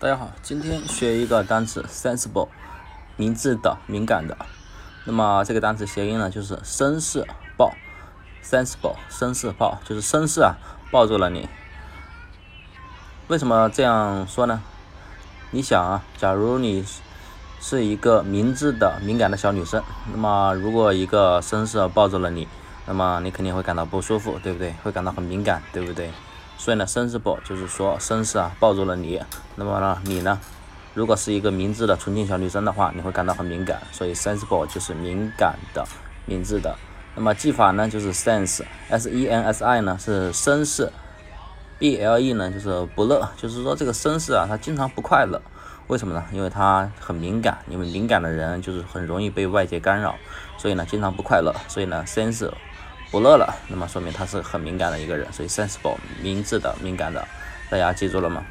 大家好，今天学一个单词 sensible，明智的、敏感的。那么这个单词谐音呢，就是绅士抱，sensible，绅士抱，就是绅士啊，抱住了你。为什么这样说呢？你想啊，假如你是一个明智的、敏感的小女生，那么如果一个绅士抱住了你，那么你肯定会感到不舒服，对不对？会感到很敏感，对不对？所以呢，sensible 就是说绅士啊抱住了你，那么呢，你呢，如果是一个明智的纯情小女生的话，你会感到很敏感，所以 sensible 就是敏感的、明智的。那么记法呢，就是 sense，s e n s i 呢是绅士，b l e 呢就是不乐，就是说这个绅士啊，他经常不快乐，为什么呢？因为他很敏感，因为敏感的人就是很容易被外界干扰，所以呢，经常不快乐，所以呢，sense。不乐了，那么说明他是很敏感的一个人，所以 sensible 明智的、敏感的，大家记住了吗？